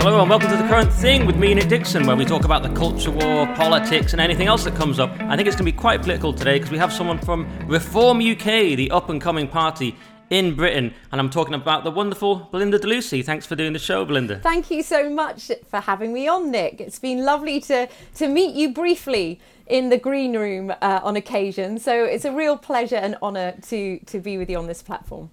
Hello and welcome to The Current Thing with me, Nick Dixon, where we talk about the culture war, politics, and anything else that comes up. I think it's going to be quite political today because we have someone from Reform UK, the up and coming party in Britain, and I'm talking about the wonderful Belinda de Lucy. Thanks for doing the show, Belinda. Thank you so much for having me on, Nick. It's been lovely to, to meet you briefly in the green room uh, on occasion. So it's a real pleasure and honour to, to be with you on this platform.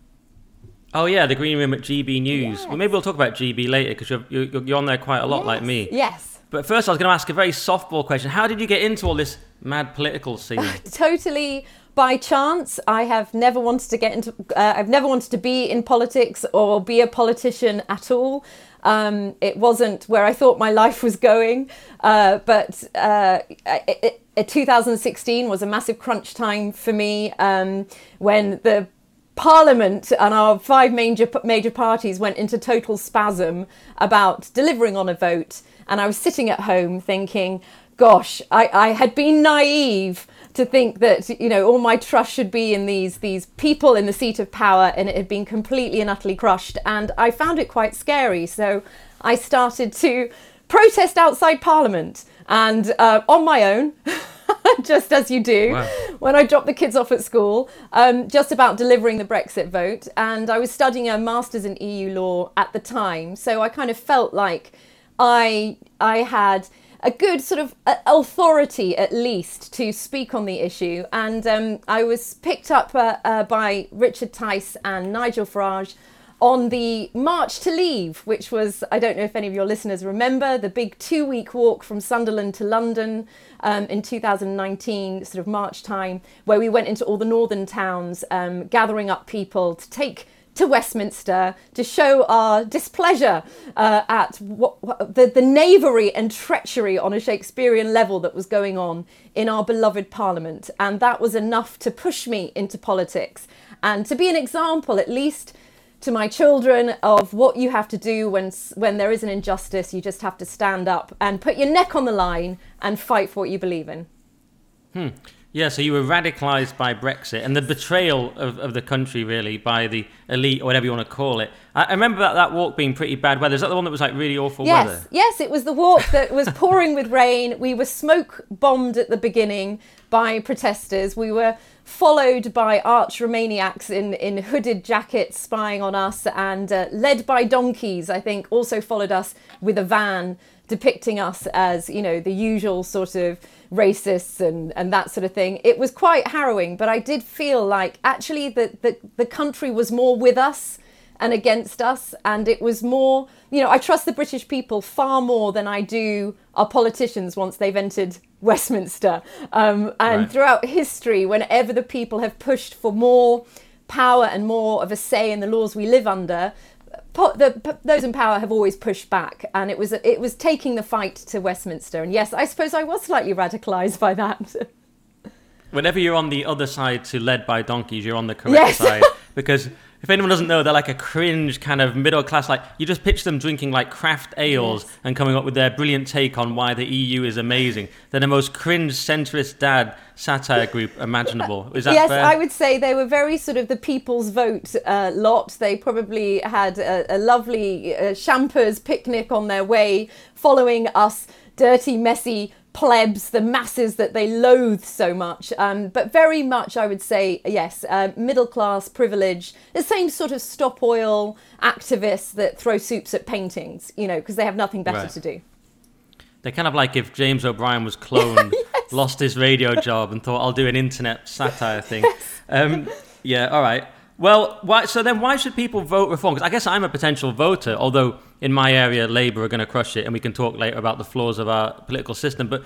Oh yeah, the green room at GB News. Yes. Well, maybe we'll talk about GB later because you're, you're, you're on there quite a lot, like me. Yes. But first, I was going to ask a very softball question. How did you get into all this mad political scene? totally by chance. I have never wanted to get into. Uh, I've never wanted to be in politics or be a politician at all. Um, it wasn't where I thought my life was going. Uh, but uh, it, it, 2016 was a massive crunch time for me um, when the Parliament and our five major major parties went into total spasm about delivering on a vote, and I was sitting at home thinking, "Gosh, I, I had been naive to think that you know all my trust should be in these these people in the seat of power, and it had been completely and utterly crushed." And I found it quite scary, so I started to protest outside Parliament and uh, on my own. just as you do Wow. when I dropped the kids off at school, um, just about delivering the Brexit vote. And I was studying a master's in EU law at the time. So I kind of felt like I, I had a good sort of authority, at least, to speak on the issue. And um, I was picked up uh, uh, by Richard Tice and Nigel Farage on the March to Leave, which was, I don't know if any of your listeners remember, the big two week walk from Sunderland to London um, in 2019, sort of March time, where we went into all the northern towns, um, gathering up people to take to Westminster to show our displeasure uh, at what, what, the, the knavery and treachery on a Shakespearean level that was going on in our beloved Parliament. And that was enough to push me into politics. And to be an example, at least to my children of what you have to do when when there is an injustice you just have to stand up and put your neck on the line and fight for what you believe in Yeah, so you were radicalised by Brexit and the betrayal of, of the country, really, by the elite, or whatever you want to call it. I, I remember that, that walk being pretty bad weather. Is that the one that was like really awful yes weather? yes it was the walk that was pouring with rain we were smoke bombed at the beginning by protesters we were followed by arch Remainiacs in, in hooded jackets spying on us and uh, led by donkeys i think also followed us with a van depicting us as you know the usual sort of racists and, and that sort of thing it was quite harrowing but i did feel like actually the, the, the country was more with us and against us. And it was more, you know, I trust the British people far more than I do our politicians once they've entered Westminster. Um, and Right. throughout history, whenever the people have pushed for more power and more of a say in the laws we live under, the, those in power have always pushed back, and it was it was taking the fight to Westminster. And yes, I suppose I was slightly radicalised by that. Whenever you're on the other side to led by donkeys, you're on the correct Yes. side. Because if anyone doesn't know, they're like a cringe kind of middle class. Like you just picture them drinking like craft ales and coming up with their brilliant take on why the EU is amazing. They're the most cringe centrist dad satire group imaginable. Is that yes, fair? I would say they were very sort of the people's vote uh, lot. They probably had a, a lovely uh, champers picnic on their way, following us dirty, messy plebs, the masses that they loathe so much. Um, but very much, I would say, yes, uh, middle class privilege, the same sort of stop oil activists that throw soups at paintings, you know, because they have nothing better Right. to do. They're kind of like if James O'Brien was cloned, lost his radio job, and thought, "I'll do an internet satire thing." Um, yeah, all right. Well, why? So then, why should people vote reform? Because I guess I'm a potential voter, although in my area, Labour are going to crush it, and we can talk later about the flaws of our political system. But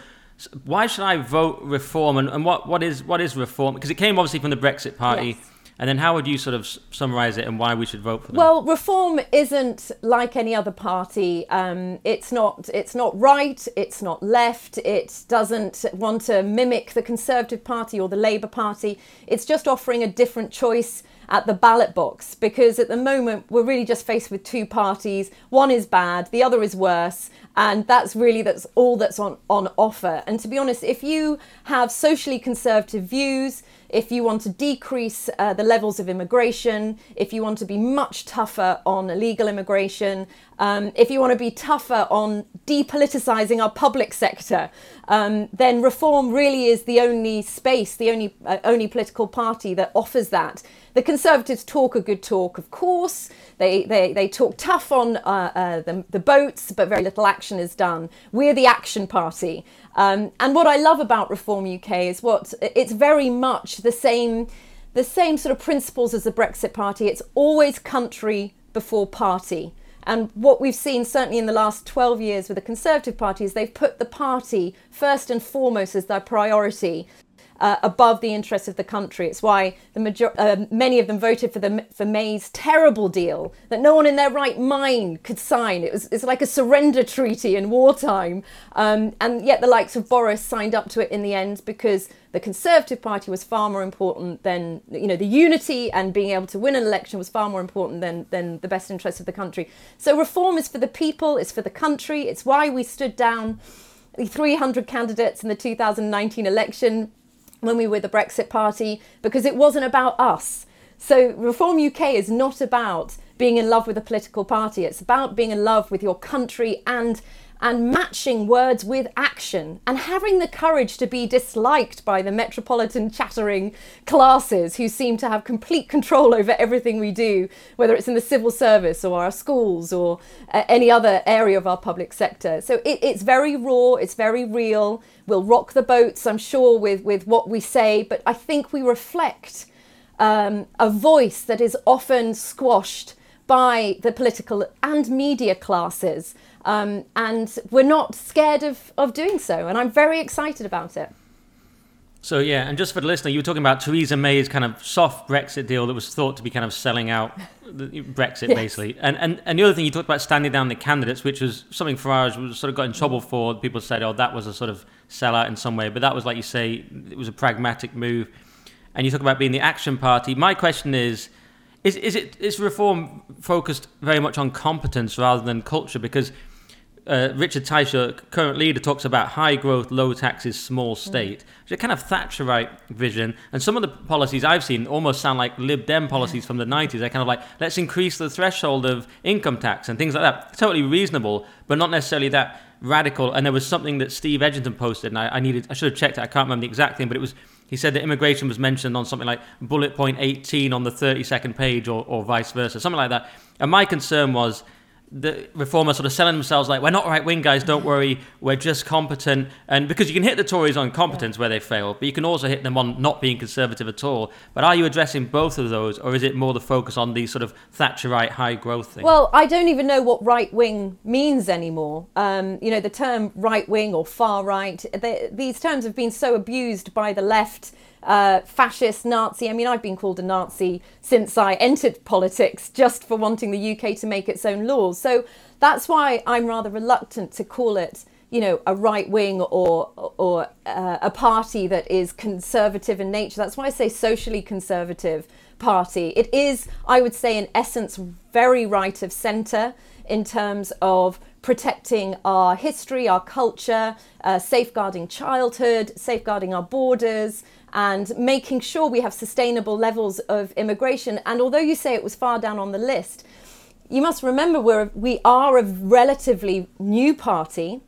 why should I vote reform? And, and what, what is what is reform? Because it came obviously from the Brexit Party. Yes. And then, how would you sort of s- summarise it and why we should vote for them? Well, reform isn't like any other party. Um, it's not. It's not right. It's not left. It doesn't want to mimic the Conservative Party or the Labour Party. It's just offering a different choice at the ballot box because at the moment we're really just faced with two parties. One is bad, the other is worse, and that's really that's all that's on on offer. And to be honest, if you have socially conservative views, if you want to decrease uh, the levels of immigration, if you want to be much tougher on illegal immigration, um, if you want to be tougher on depoliticizing our public sector, um, then reform really is the only space, the only uh, only political party that offers that. The Conservatives talk a good talk, of course. They, they, they talk tough on uh, uh, the, the boats, but very little action is done. We're the action party. Um, and what I love about Reform UK is what it's very much the same, the same sort of principles as the Brexit Party. It's always country before party. And what we've seen, certainly in the last 12 years with the Conservative Party, is they've put the party first and foremost as their priority uh, above the interests of the country. It's why the major- uh, many of them voted for the for May's terrible deal that no one in their right mind could sign. It was it's like a surrender treaty in wartime, um, and yet the likes of Boris signed up to it in the end because the Conservative Party was far more important than you know the unity and being able to win an election was far more important than than the best interests of the country. So reform is for the people, it's for the country. It's why we stood down. The 300 candidates in the 2019 election when we were the Brexit Party because it wasn't about us. So Reform UK is not about being in love with a political party. It's about being in love with your country and and matching words with action and having the courage to be disliked by the metropolitan chattering classes who seem to have complete control over everything we do, whether it's in the civil service or our schools or uh, any other area of our public sector. So it, it's very raw, it's very real. We'll rock the boats, I'm sure, with, with what we say, but I think we reflect um, a voice that is often squashed by the political and media classes. Um, and we're not scared of, of doing so. And I'm very excited about it. So, yeah, and just for the listener, you were talking about Theresa May's kind of soft Brexit deal that was thought to be kind of selling out Brexit, yes. basically. And, and and the other thing, you talked about standing down the candidates, which was something Farage was sort of got in trouble for. People said, oh, that was a sort of sellout in some way. But that was, like you say, it was a pragmatic move. And you talk about being the action party. My question is, is, is it is reform focused very much on competence rather than culture? Because uh, Richard Tice, current leader, talks about high growth, low taxes, small mm. state, which is a kind of Thatcherite vision. And some of the policies I've seen almost sound like Lib Dem policies from the 90s. They're kind of like, let's increase the threshold of income tax and things like that. Totally reasonable, but not necessarily that radical. And there was something that Steve Edginton posted, and I, I needed, I should have checked it. I can't remember the exact thing, but it was he said that immigration was mentioned on something like bullet point 18 on the 32nd page or, or vice versa, something like that. And my concern was the reformers sort of selling themselves like we're not right wing guys don't worry. We're just competent. And because you can hit the tories on competence where they fail but you can also hit them on not being conservative at all. But are you addressing both of those or is it more the focus on these sort of thatcherite high growth thing well i don't even know what right wing means anymore. Um, you know the term right wing or far right they, these terms have been so abused by the left uh, fascist, Nazi. I mean, I've been called a Nazi since I entered politics just for wanting the UK to make its own laws. So that's why I'm rather reluctant to call it, you know, a right wing or or uh, a party that is conservative in nature. That's why I say socially conservative party. It is, I would say, in essence, very right of centre in terms of protecting our history, our culture, uh, safeguarding childhood, safeguarding our borders, and making sure we have sustainable levels of immigration. And although you say it was far down on the list, you must remember we're, we are a relatively new party.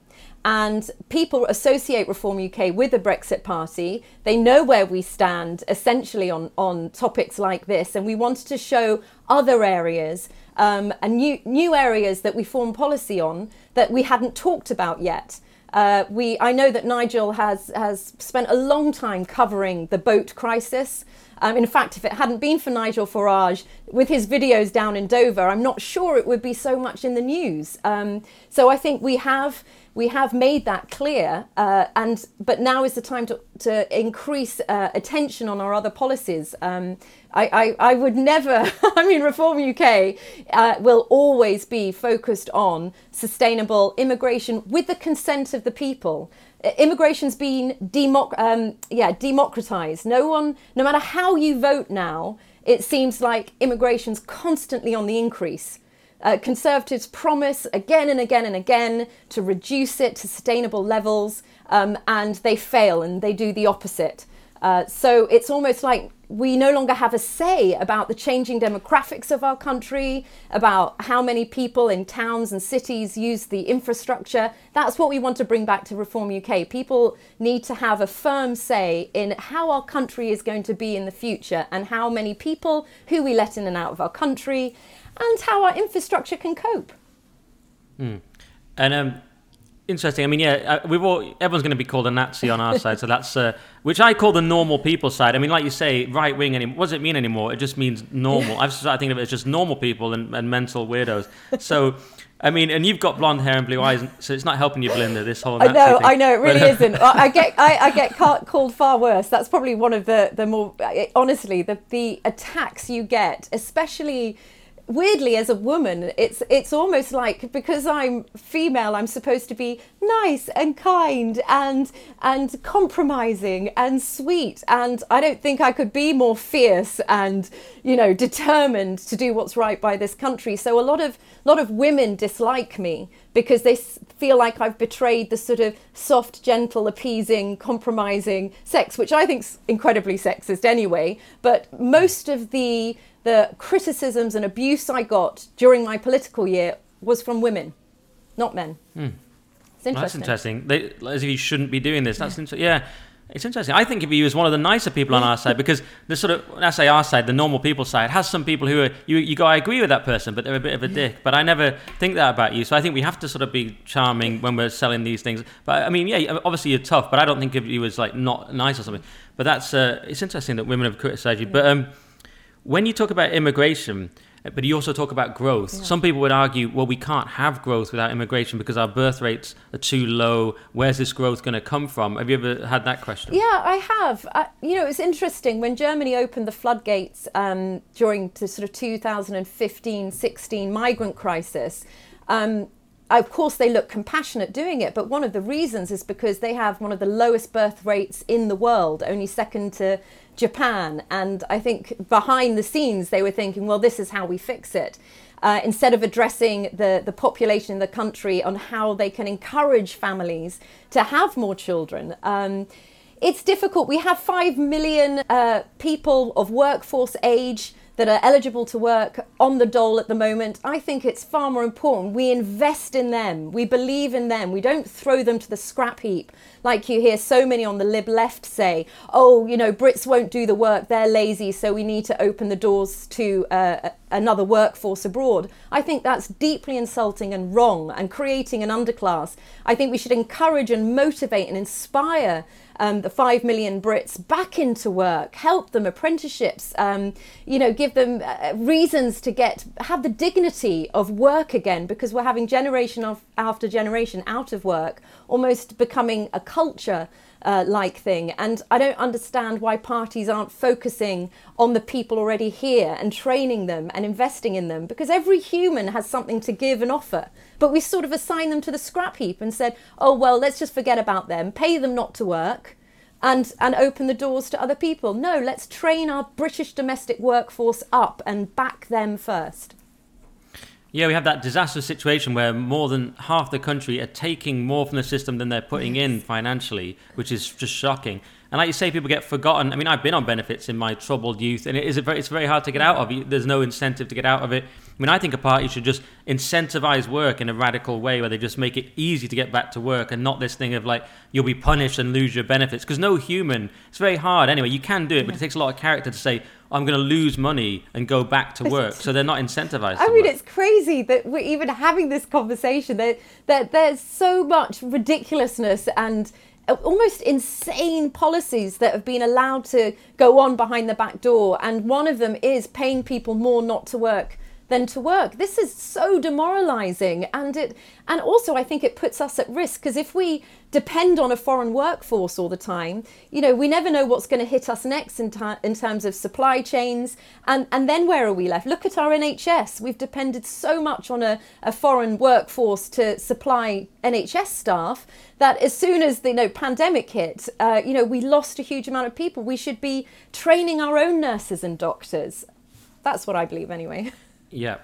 And people associate Reform UK with the Brexit Party. They know where we stand essentially on, on topics like this. And we wanted to show other areas um, and new, new areas that we form policy on that we hadn't talked about yet. Uh, we, I know that Nigel has, has spent a long time covering the boat crisis. Um, in fact, if it hadn't been for Nigel Farage with his videos down in Dover, I'm not sure it would be so much in the news. Um, so I think we have we have made that clear, uh, and but now is the time to, to increase uh, attention on our other policies. Um, I, I, I, would never, I mean, Reform UK uh, will always be focused on sustainable immigration with the consent of the people. Immigration's been democ- um, yeah, democratized. No one, no matter how you vote now, it seems like immigration's constantly on the increase. Uh, conservatives promise again and again and again to reduce it to sustainable levels, um, and they fail and they do the opposite. Uh, so it's almost like we no longer have a say about the changing demographics of our country, about how many people in towns and cities use the infrastructure. That's what we want to bring back to Reform UK. People need to have a firm say in how our country is going to be in the future and how many people, who we let in and out of our country, and how our infrastructure can cope. Mm. And um, interesting. I mean, yeah, uh, we've all everyone's going to be called a Nazi on our side, so that's uh, which I call the normal people side. I mean, like you say, right wing. Anymore? What does it mean anymore? It just means normal. I've started thinking of it as just normal people and, and mental weirdos. So. I mean, and you've got blonde hair and blue eyes, so it's not helping you, Belinda. This whole I know, thing. I know, it really but, uh, isn't. I get, I, I get called far worse. That's probably one of the the more honestly the the attacks you get, especially weirdly as a woman it's it's almost like because i'm female i'm supposed to be nice and kind and and compromising and sweet. And i don't think i could be more fierce and you know determined to do what's right by this country. So a lot of lot of women dislike me because they feel like i've betrayed the sort of soft gentle appeasing compromising sex which i think's incredibly sexist anyway. But most of the the criticisms and abuse I got during my political year was from women, not men. Hmm. It's interesting. Well, that's interesting. They, as if you shouldn't be doing this. That's yeah. Inter- yeah. It's interesting. I think of you as one of the nicer people on our side because the sort of when I say our side, the normal people side has some people who are you you go I agree with that person, but they're a bit of a dick. But I never think that about you. So I think we have to sort of be charming when we're selling these things. But I mean, yeah, obviously you're tough, but I don't think of you as like not nice or something. But that's uh, it's interesting that women have criticized you. But um, when you talk about immigration, but you also talk about growth. Yeah. Some people would argue, well, we can't have growth without immigration because our birth rates are too low. Where's this growth going to come from? Have you ever had that question? Yeah, I have. Uh, you know, it's interesting when Germany opened the floodgates um, during the sort of 2015 16 migrant crisis. Um, of course, they look compassionate doing it, but one of the reasons is because they have one of the lowest birth rates in the world, only second to Japan. And I think behind the scenes, they were thinking, well, this is how we fix it. Uh, instead of addressing the, the population in the country on how they can encourage families to have more children. Um, it's difficult. We have 5 million uh, people of workforce age that are eligible to work on the dole at the moment, I think it's far more important. We invest in them, we believe in them, we don't throw them to the scrap heap like you hear so many on the lib left say, oh, you know, Brits won't do the work, they're lazy, so we need to open the doors to uh, another workforce abroad. I think that's deeply insulting and wrong and creating an underclass. I think we should encourage and motivate and inspire um, the 5 million Brits back into work, help them apprenticeships, um, you know, give them uh, reasons to get, have the dignity of work again because we're having generation of, after generation out of work, almost becoming a culture uh, like thing. And I don't understand why parties aren't focusing on the people already here and training them and investing in them because every human has something to give and offer. But we sort of assign them to the scrap heap and said, oh, well, let's just forget about them, pay them not to work. And, and open the doors to other people. No, let's train our British domestic workforce up and back them first. Yeah, we have that disastrous situation where more than half the country are taking more from the system than they're putting in financially, which is just shocking. And like you say, people get forgotten. I mean, I've been on benefits in my troubled youth, and it is very, it's very hard to get out of. There's no incentive to get out of it. I mean, I think a party should just incentivize work in a radical way, where they just make it easy to get back to work, and not this thing of like you'll be punished and lose your benefits. Because no human, it's very hard anyway. You can do it, but it takes a lot of character to say, I'm going to lose money and go back to work. So they're not incentivized. I mean, work. it's crazy that we're even having this conversation. That that there's so much ridiculousness and uh, almost insane policies that have been allowed to go on behind the back door. And one of them is paying people more not to work than to work. This is so demoralizing and it and also I think it puts us at risk because if we depend on a foreign workforce all the time, you know, we never know what's going to hit us next in, in terms of supply chains and and then where are we left? Look at our NHS. We've depended so much on a, a foreign workforce to supply NHS staff that as soon as the you know, pandemic hit, uh, you know, we lost a huge amount of people. We should be training our own nurses and doctors. That's what I believe anyway. Yeah,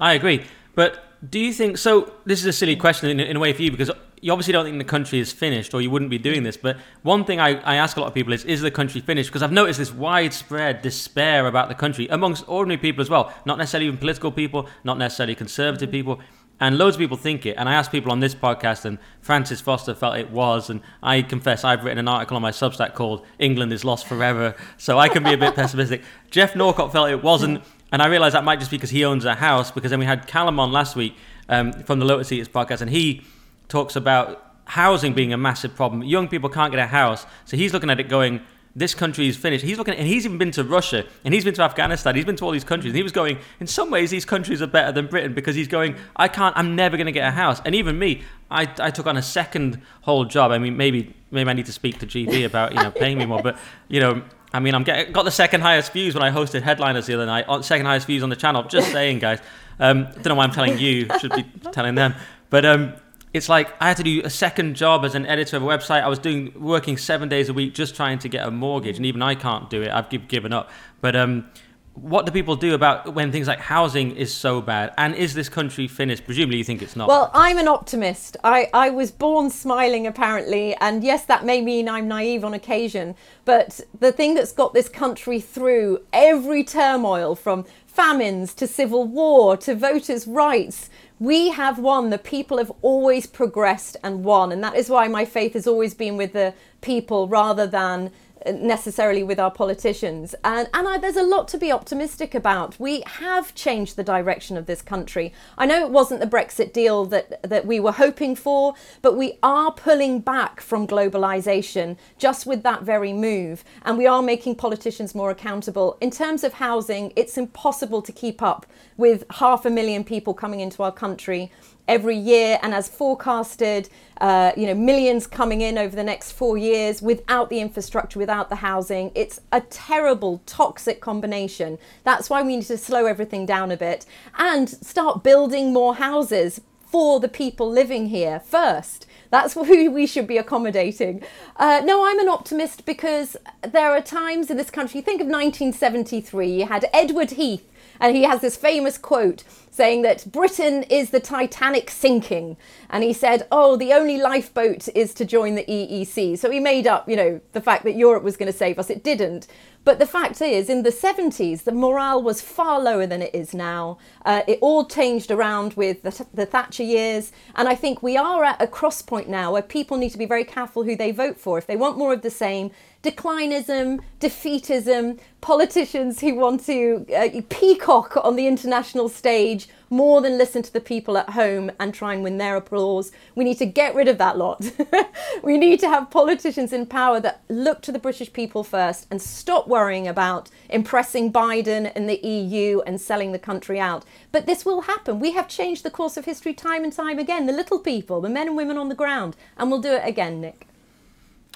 I agree. But do you think so? This is a silly question in, in a way for you because you obviously don't think the country is finished or you wouldn't be doing this. But one thing I, I ask a lot of people is, is the country finished? Because I've noticed this widespread despair about the country amongst ordinary people as well, not necessarily even political people, not necessarily conservative mm-hmm. people. And loads of people think it. And I asked people on this podcast, and Francis Foster felt it was. And I confess, I've written an article on my Substack called England is Lost Forever. So I can be a bit pessimistic. Geoff Norcott felt it wasn't. And I realize that might just be because he owns a house. Because then we had Callum on last week um, from the Lotus Eaters podcast, and he talks about housing being a massive problem. Young people can't get a house. So he's looking at it going, this country is finished. He's looking, and he's even been to Russia, and he's been to Afghanistan. He's been to all these countries, and he was going. In some ways, these countries are better than Britain because he's going. I can't. I'm never going to get a house. And even me, I, I took on a second whole job. I mean, maybe maybe I need to speak to GB about you know paying me more, but you know. I mean, I'm get, got the second highest views when I hosted Headliners the other night. Second highest views on the channel. Just saying, guys. Um, don't know why I'm telling you. Should be telling them. But um, it's like I had to do a second job as an editor of a website. I was doing working seven days a week just trying to get a mortgage, and even I can't do it. I've given up. But um, what do people do about when things like housing is so bad? And is this country finished? Presumably, you think it's not. Well, I'm an optimist. I, I was born smiling, apparently. And yes, that may mean I'm naive on occasion. But the thing that's got this country through every turmoil from famines to civil war to voters' rights we have won. The people have always progressed and won. And that is why my faith has always been with the people rather than necessarily with our politicians. And, and I, there's a lot to be optimistic about. We have changed the direction of this country. I know it wasn't the Brexit deal that, that we were hoping for, but we are pulling back from globalization just with that very move. And we are making politicians more accountable. In terms of housing, it's impossible to keep up with half a million people coming into our country every year and as forecasted uh, you know millions coming in over the next four years without the infrastructure without the housing. It's a terrible toxic combination. That's why we need to slow everything down a bit and start building more houses for the people living here first. That's who we should be accommodating. Uh, no, I'm an optimist because there are times in this country, think of 1973, you had Edward Heath, and he has this famous quote saying that Britain is the Titanic sinking. And he said, oh, the only lifeboat is to join the EEC. So he made up, you know, the fact that Europe was going to save us. It didn't. But the fact is, in the 70s, the morale was far lower than it is now. Uh, it all changed around with the, the, Thatcher years. And I think we are at a cross point now where people need to be very careful who they vote for. If they want more of the same, declinism, defeatism, politicians who want to uh, peacock on the international stage more than listen to the people at home and try and win their applause. We need to get rid of that lot. we need to have politicians in power that look to the British people first and stop worrying about impressing Biden and the EU and selling the country out. But this will happen. We have changed the course of history time and time again. The little people, the men and women on the ground, and we'll do it again, Nick.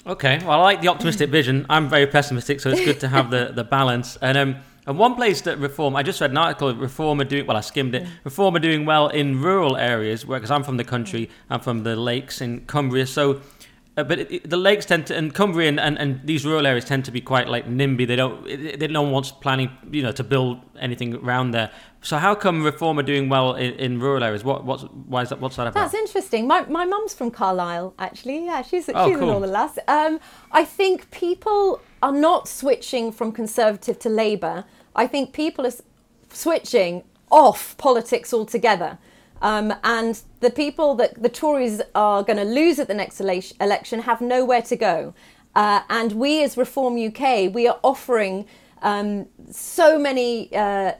Okay, well, I like the optimistic vision. I'm very pessimistic, so it's good to have the, the balance. And um, and one place that Reform, I just read an article, Reform are doing, well, I skimmed it, Reform are doing well in rural areas, because I'm from the country, I'm from the lakes in Cumbria. So, uh, but it, it, the lakes tend to, and Cumbria and, and, and, these rural areas tend to be quite like NIMBY. They don't, they don't want planning, you know, to build anything around there. So how come Reform are doing well in, in rural areas? What, what's, why is that, what's that about? That's interesting. My, my mum's from Carlisle, actually. Yeah, she's, oh, she's cool. an older lass. Um, I think people are not switching from Conservative to Labour I think people are switching off politics altogether. Um, and the people that the Tories are going to lose at the next election have nowhere to go. Uh, and we, as Reform UK, we are offering um, so many uh,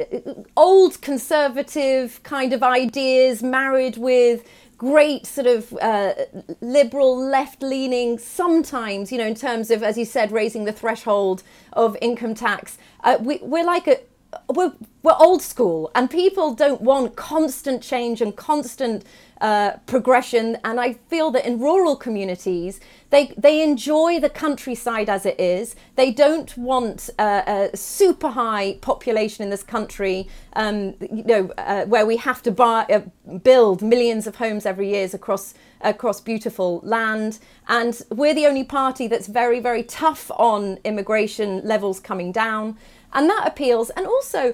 old conservative kind of ideas married with great sort of uh, liberal left leaning sometimes you know in terms of as you said raising the threshold of income tax. Uh, we, we're like a we're, we're old school and people don't want constant change and constant uh, progression. And I feel that in rural communities, they, they enjoy the countryside as it is. They don't want uh, a super high population in this country, um, you know, uh, where we have to buy, uh, build millions of homes every year across across beautiful land. And we're the only party that's very, very tough on immigration levels coming down. And that appeals. And also,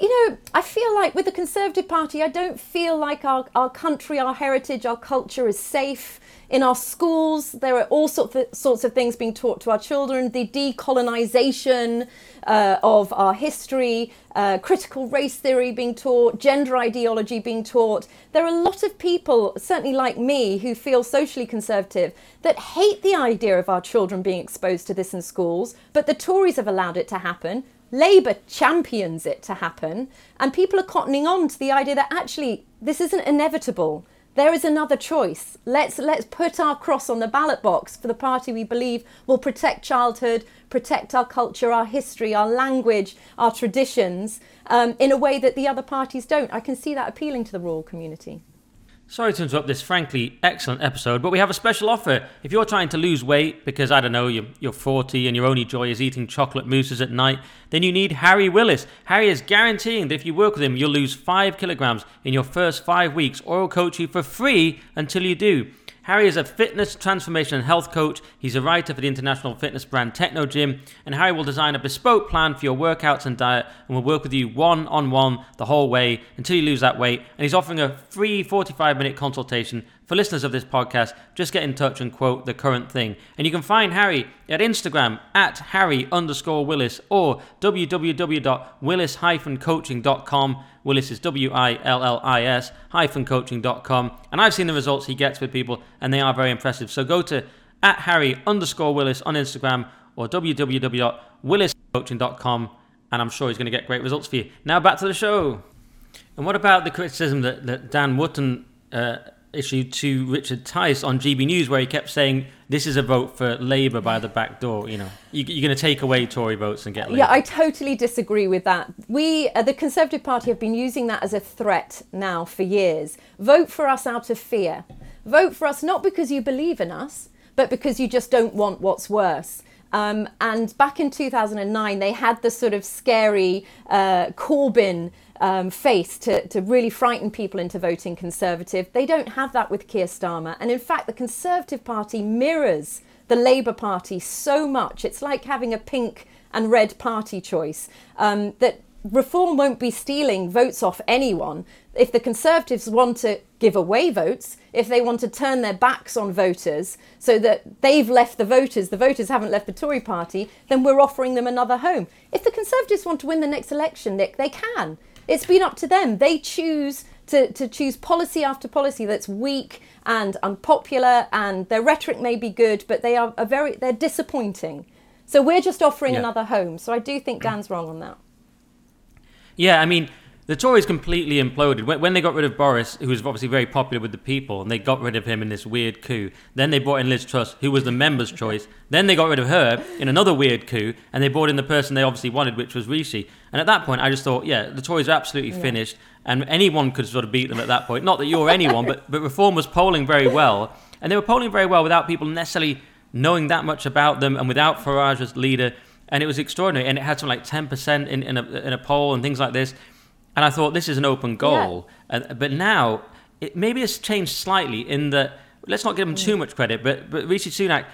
you know, I feel like with the Conservative Party, I don't feel like our, our country, our heritage, our culture is safe. In our schools, there are all sorts of, sorts of things being taught to our children. The decolonisation uh, of our history, uh, critical race theory being taught, gender ideology being taught. There are a lot of people, certainly like me, who feel socially conservative that hate the idea of our children being exposed to this in schools, but the Tories have allowed it to happen. Labour champions it to happen, and people are cottoning on to the idea that actually this isn't inevitable. There is another choice. Let's let's put our cross on the ballot box for the party we believe will protect childhood, protect our culture, our history, our language, our traditions, um, in a way that the other parties don't. I can see that appealing to the rural community. Sorry to interrupt this frankly excellent episode, but we have a special offer. If you're trying to lose weight because, I don't know, you're, you're 40 and your only joy is eating chocolate mousses at night, then you need Harry Willis. Harry is guaranteeing that if you work with him, you'll lose 5 kilograms in your first 5 weeks or he'll coach you for free until you do. Harry is a fitness, transformation, and health coach. He's a writer for the international fitness brand Technogym, and Harry will design a bespoke plan for your workouts and diet and will work with you one on one the whole way until you lose that weight. And he's offering a free 45 minute consultation for listeners of this podcast, just get in touch and quote the current thing. And you can find Harry at Instagram at Harry underscore Willis or www.willis-coaching.com. Willis is W I L L I S hyphen coaching.com. And I've seen the results he gets with people, and they are very impressive. So go to at Harry underscore Willis on Instagram or www.williscoaching.com, and I'm sure he's going to get great results for you. Now back to the show. And what about the criticism that, that Dan Wootton uh, issue to Richard Tice on GB News, where he kept saying this is a vote for Labour by the back door. You know, you, are going to take away Tory votes and get Labour. Yeah, I totally disagree with that. We, uh, the Conservative Party, have been using that as a threat now for years. Vote for us out of fear. Vote for us not because you believe in us, but because you just don't want what's worse. Um, and back in 2009, they had the sort of scary uh, Corbyn um, face to, to really frighten people into voting Conservative. They don't have that with Keir Starmer. And in fact, the Conservative Party mirrors the Labour Party so much. It's like having a pink and red party choice um, that reform won't be stealing votes off anyone. If the Conservatives want to give away votes, if they want to turn their backs on voters so that they've left the voters, the voters haven't left the Tory party, then we're offering them another home. If the Conservatives want to win the next election, Nick, they can. It's been up to them. They choose to, to choose policy after policy that's weak and unpopular, and their rhetoric may be good, but they are a very they're disappointing. So we're just offering yeah. another home. So I do think Dan's wrong on that. Yeah, I mean, the Tories completely imploded when, they got rid of Boris, who was obviously very popular with the people, and they got rid of him in this weird coup. Then they brought in Liz Truss, who was the members' choice. Then they got rid of her in another weird coup, and they brought in the person they obviously wanted, which was Rishi. And at that point, I just thought, yeah, the Tories are absolutely yeah. finished, and anyone could sort of beat them at that point. Not that you're anyone, but but Reform was polling very well, and they were polling very well without people necessarily knowing that much about them, and without Farage as leader. And it was extraordinary, and it had something like 10% in, in, a, in a poll and things like this and I thought this is an open goal. Yeah. Uh, but now it maybe it's changed slightly in that let's not give him too much credit, but but Rishi Sunak.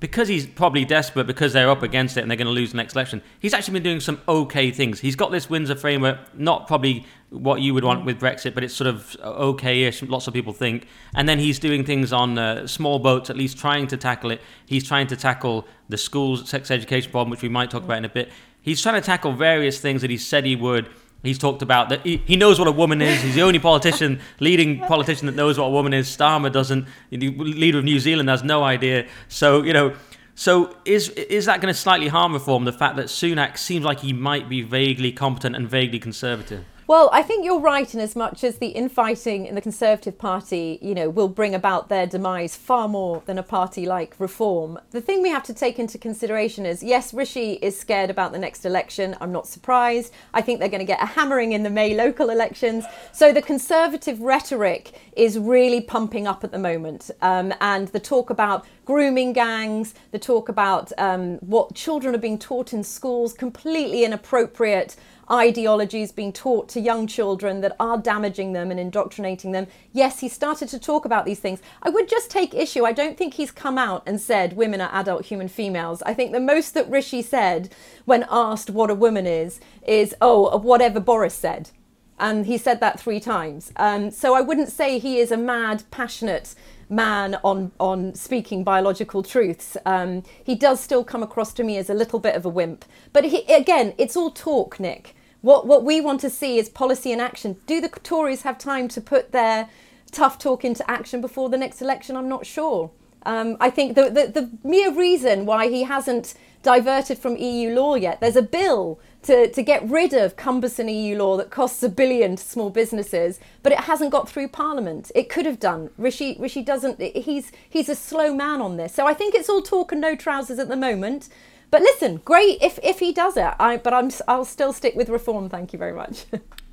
Because he's probably desperate because they're up against it and they're going to lose the next election, he's actually been doing some okay things. He's got this Windsor framework, not probably what you would want mm. with Brexit, but it's sort of okay-ish. Lots of people think, and then he's doing things on uh, small boats, at least trying to tackle it. He's trying to tackle the schools sex education problem, which we might talk about in a bit. He's trying to tackle various things that he said he would He's talked about that he, he knows what a woman is. He's the only politician, leading politician that knows what a woman is. Starmer doesn't. The leader of New Zealand has no idea. So you know, so is is that going to slightly harm reform? The fact that Sunak seems like he might be vaguely competent and vaguely conservative. Well, I think you're right in as much as the infighting in the Conservative Party, you know, will bring about their demise far more than a party like Reform. The thing we have to take into consideration is yes, Rishi is scared about the next election. I'm not surprised. I think they're going to get a hammering in the May local elections. So the Conservative rhetoric is really pumping up at the moment. Um, and the talk about grooming gangs, the talk about um, what children are being taught in schools, completely inappropriate ideologies being taught to young children that are damaging them and indoctrinating them. Yes, he started to talk about these things. I would just take issue. I don't think he's come out and said women are adult human females. I think the most that Rishi said when asked what a woman is, is, oh, whatever Boris said. And he said that three times. Um, so I wouldn't say he is a mad, passionate man on on speaking biological truths. Um, he does still come across to me as a little bit of a wimp. But he, again, it's all talk, Nick. What what we want to see is policy and action. Do the Tories have time to put their tough talk into action before the next election? I'm not sure. Um, I think the, the, the mere reason why he hasn't diverted from EU law yet, there's a bill to, to get rid of cumbersome EU law that costs a billion to small businesses, but it hasn't got through Parliament. It could have done. Rishi Rishi doesn't. He's he's a slow man on this. So I think it's all talk and no trousers at the moment. But listen, great if if he does it. I but I'm I'll still stick with reform. Thank you very much.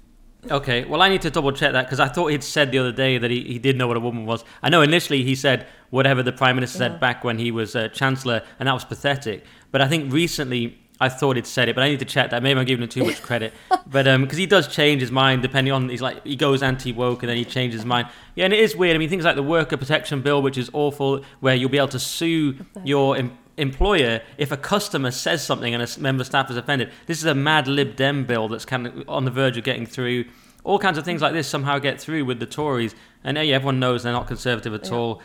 okay, well I need to double check that because I thought he'd said the other day that he, he did know what a woman was. I know initially he said whatever the prime minister yeah. said back when he was uh, chancellor, and that was pathetic. But I think recently I thought he'd said it, but I need to check that. Maybe I'm giving him too much credit. but um, because he does change his mind depending on he's like he goes anti woke and then he changes his mind. Yeah, and it is weird. I mean, things like the worker protection bill, which is awful, where you'll be able to sue your employer if a customer says something and a member of staff is offended. This is a mad Lib Dem bill that's kind of on the verge of getting through. All kinds of things like this somehow get through with the Tories, and yeah, everyone knows they're not conservative at yeah. all.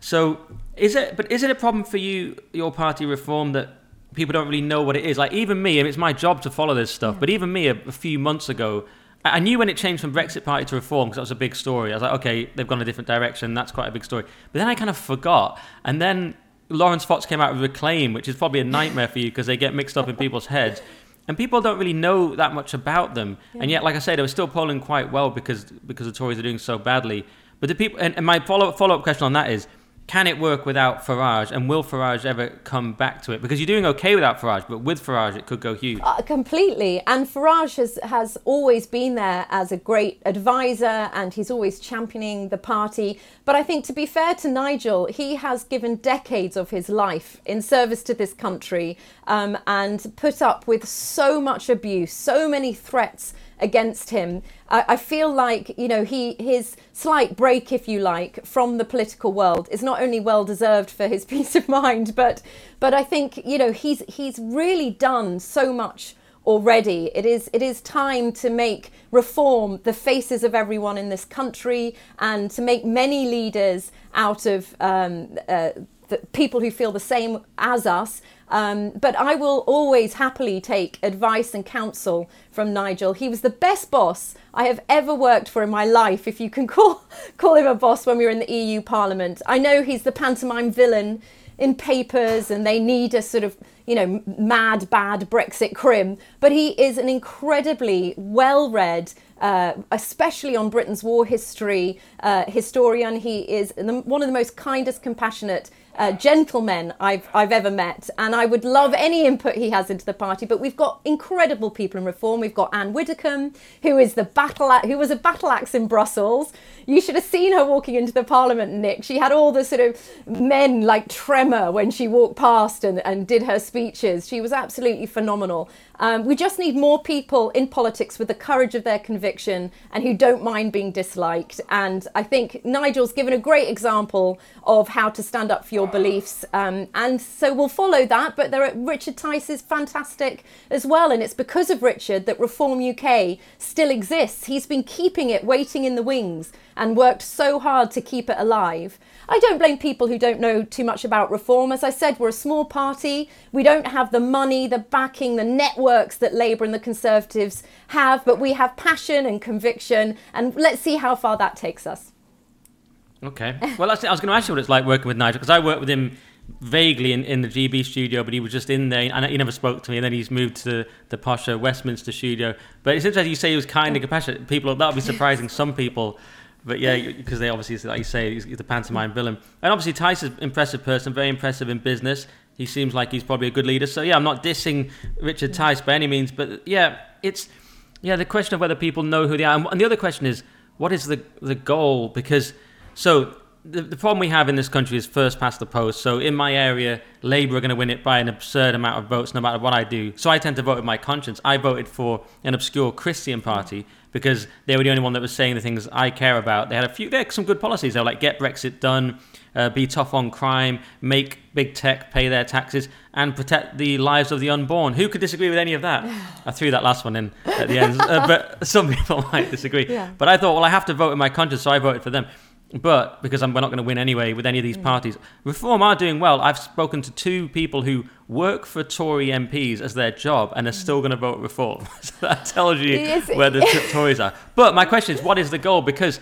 So is it? But is it a problem for you, your party reform, that people don't really know what it is? Like even me, and it's my job to follow this stuff. Yeah. But even me, a, a few months ago, I knew when it changed from Brexit Party to Reform because that was a big story. I was like, okay, they've gone a different direction. That's quite a big story. But then I kind of forgot. And then Laurence Fox came out with Reclaim, which is probably a nightmare for you because they get mixed up in people's heads. And people don't really know that much about them. Yeah. And yet, like I said, they were still polling quite well because because the Tories are doing so badly. But the people, and, and my follow follow up question on that is, can it work without Farage? And will Farage ever come back to it? Because you're doing okay without Farage, but with Farage, it could go huge. Uh, completely. And Farage has, has always been there as a great advisor and he's always championing the party. But I think, to be fair to Nigel, he has given decades of his life in service to this country um, and put up with so much abuse, so many threats against him. I, I, feel like you know he his slight break, if you like, from the political world is not only well deserved for his peace of mind, but but I think you know he's he's really done so much already. It is it is time to make reform the faces of everyone in this country and to make many leaders out of um, uh, people who feel the same as us um, but I will always happily take advice and counsel from Nigel. He was the best boss I have ever worked for in my life, if you can call, call him a boss when we were in the EU Parliament. I know he's the pantomime villain in papers and they need a sort of, you know, mad, bad Brexit crim, but he is an incredibly well read, uh, especially on Britain's war history, uh, historian. He is one of the most kindest, compassionate uh, gentlemen I've, I've ever met. And I would love any input he has into the party. But we've got incredible people in reform. We've got Anne Widdecombe, who is the battle who was a battle axe in Brussels. You should have seen her walking into the parliament, Nick. She had all the sort of men like tremor when she walked past and, and did her speeches. She was absolutely phenomenal. Um, we just need more people in politics with the courage of their conviction and who don't mind being disliked. And I think Nigel's given a great example of how to stand up for your beliefs. Um, and so we'll follow that. But there are, Richard Tice is fantastic as well. And it's because of Richard that Reform UK still exists. He's been keeping it waiting in the wings and worked so hard to keep it alive. I don't blame people who don't know too much about reform. As I said, we're a small party. We don't have the money, the backing, the networks that Labour and the Conservatives have, but we have passion and conviction, and let's see how far that takes us. Okay. Well, I was going to ask you what it's like working with Nigel because I worked with him vaguely in, in the GB studio, but he was just in there, and he never spoke to me. And then he's moved to the posher Westminster studio. But it's interesting you say he was kind and compassionate. People that would be surprising some people, but yeah, because they obviously, like you say, he's the pantomime villain. And obviously, Tice is an impressive person, very impressive in business. He seems like he's probably a good leader. So yeah, I'm not dissing Richard Tice by any means, but yeah, it's yeah the question of whether people know who they are, and the other question is what is the the goal? Because so the, the problem we have in this country is first past the post. So in my area, Labour are going to win it by an absurd amount of votes, no matter what I do. So I tend to vote with my conscience. I voted for an obscure Christian party because they were the only one that was saying the things I care about. They had a few, they had some good policies. They were like get Brexit done, uh, be tough on crime, make big tech pay their taxes, and protect the lives of the unborn. Who could disagree with any of that? I threw that last one in at the end, uh, but some people might disagree. Yeah. But I thought, well, I have to vote in my conscience, so I voted for them. But because I'm, we're not going to win anyway with any of these mm. parties, Reform are doing well. I've spoken to two people who work for Tory MPs as their job and are mm. still going to vote Reform. so that tells you where the Tories are. But my question is, what is the goal? Because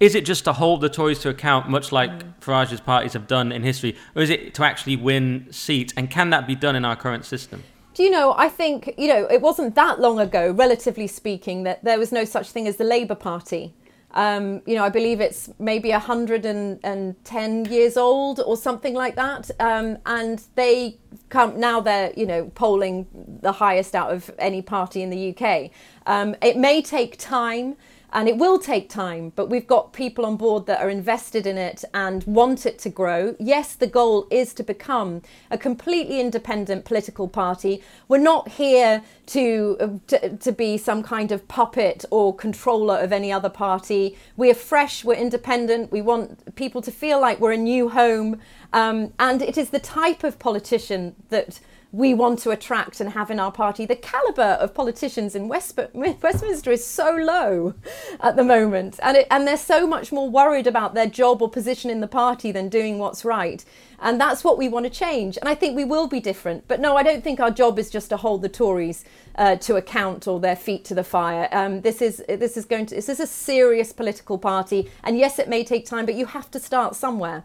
is it just to hold the Tories to account, much like mm. Farage's parties have done in history, or is it to actually win seats? And can that be done in our current system? Do you know, I think, you know, it wasn't that long ago, relatively speaking, that there was no such thing as the Labour Party. Um, you know, I believe it's maybe 110 years old or something like that. Um, and they come now they're, you know, polling the highest out of any party in the UK. Um, it may take time and it will take time, but we've got people on board that are invested in it and want it to grow. Yes, the goal is to become a completely independent political party. We're not here to, uh, to, to be some kind of puppet or controller of any other party. We're fresh, we're independent, we want people to feel like we're a new home. Um, and it is the type of politician that we want to attract and have in our party. The caliber of politicians in West, Westminster is so low at the moment, and, it, and they're so much more worried about their job or position in the party than doing what's right. And that's what we want to change. And I think we will be different. But no, I don't think our job is just to hold the Tories uh, to account or their feet to the fire. Um, this is this is going to this is a serious political party, and yes, it may take time, but you have to start somewhere.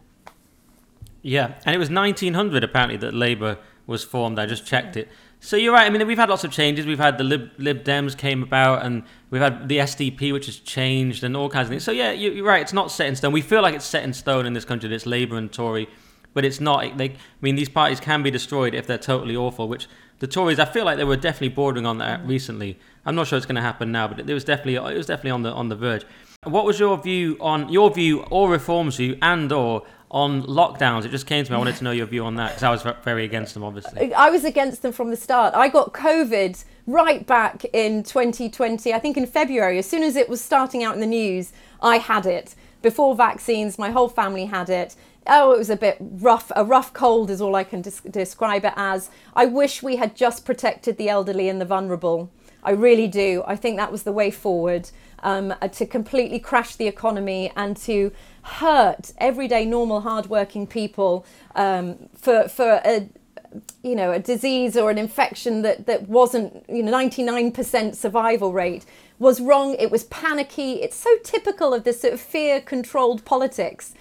Yeah, and it was 1900 apparently that Labour was formed. I just checked it. So you're right. I mean, we've had lots of changes. We've had the Lib, Lib Dems came about, and we've had the SDP, which has changed, and all kinds of things. So yeah, you're right. It's not set in stone. We feel like it's set in stone in this country. That it's Labour and Tory, but it's not. They, I mean, these parties can be destroyed if they're totally awful. Which the Tories, I feel like they were definitely bordering on that recently. I'm not sure it's going to happen now, but it was definitely it was definitely on the on the verge. What was your view on your view or reforms view and or on lockdowns. It just came to me. I wanted to know your view on that because I was very against them, obviously. I was against them from the start. I got COVID right back in 2020, I think in February. As soon as it was starting out in the news, I had it. Before vaccines, my whole family had it. Oh, it was a bit rough. A rough cold is all I can des- describe it as. I wish we had just protected the elderly and the vulnerable. I really do. I think that was the way forward um, to completely crash the economy and to hurt everyday, normal, hardworking people um, for for a you know a disease or an infection that that wasn't you know 99% survival rate was wrong. It was panicky. It's so typical of this sort of fear controlled politics.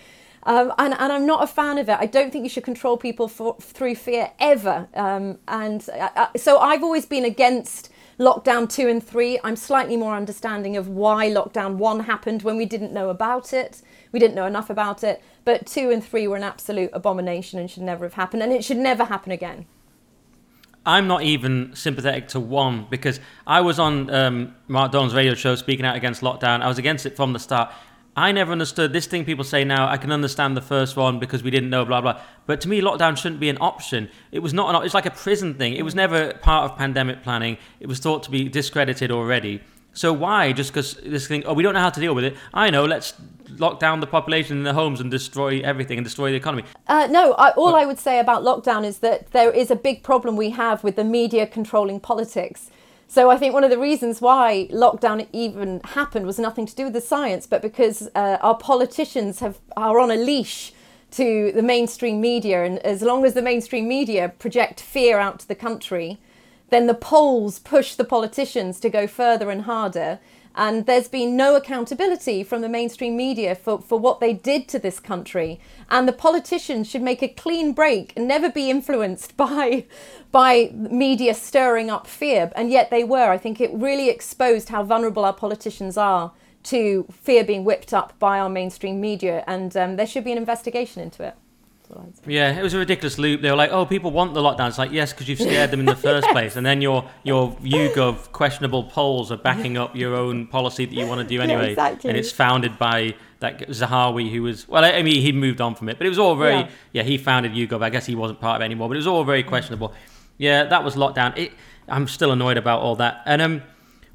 Um, and, and, I'm not a fan of it. I don't think you should control people for, through fear ever. Um, and uh, uh so I've always been against lockdown two and three. I'm slightly more understanding of why lockdown one happened when we didn't know about it. We didn't know enough about it. But two and three were an absolute abomination and should never have happened. And it should never happen again. I'm not even sympathetic to one because I was on um, Mark Dolan's radio show speaking out against lockdown. I was against it from the start. I never understood this thing people say now. I can understand the first one because we didn't know, blah blah. But to me, lockdown shouldn't be an option. It was not an. It's like a prison thing. It was never part of pandemic planning. It was thought to be discredited already. So why just because this thing? Oh, we don't know how to deal with it. I know. Let's lock down the population in the homes and destroy everything and destroy the economy. Uh, no, I, all I would say about lockdown is that there is a big problem we have with the media controlling politics. So I think one of the reasons why lockdown even happened was nothing to do with the science, but because uh, our politicians have are on a leash to the mainstream media, and as long as the mainstream media project fear out to the country, then the polls push the politicians to go further and harder. And there's been no accountability from the mainstream media for, for what they did to this country. And the politicians should make a clean break and never be influenced by, by media stirring up fear. And yet they were. I think it really exposed how vulnerable our politicians are to fear being whipped up by our mainstream media. And um, there should be an investigation into it. Yeah, it was a ridiculous loop. They were like, "Oh, people want the lockdown." It's like, yes, because you've scared them in the first place, and then your your YouGov questionable polls are backing up your own policy that you want to do anyway, yeah, exactly. and it's founded by that Zahawi who was well, I mean, he moved on from it, but it was all very yeah. yeah he founded YouGov. I guess he wasn't part of it anymore, but it was all very questionable. Yeah, that was lockdown. It, I'm still annoyed about all that, and um.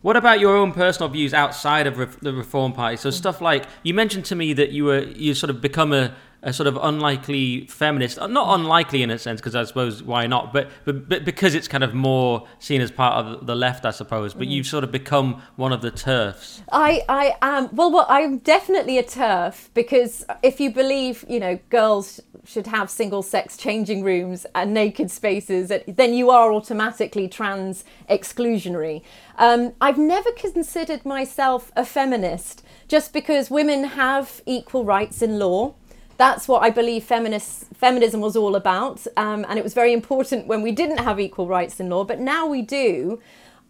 What about your own personal views outside of re- the Reform Party? So stuff like you mentioned to me that you were you sort of become a a sort of unlikely feminist. Uh, not unlikely in a sense, because I suppose why not? But, but but because it's kind of more seen as part of the left, I suppose. But mm. you've sort of become one of the TERFs. I I am well. Well, I'm definitely a TERF because if you believe, you know, girls should have single-sex changing rooms and naked spaces, then you are automatically trans exclusionary. Um, I've never considered myself a feminist just because women have equal rights in law that's what I believe feminist, feminism was all about. Um, and it was very important when we didn't have equal rights in law, but now we do.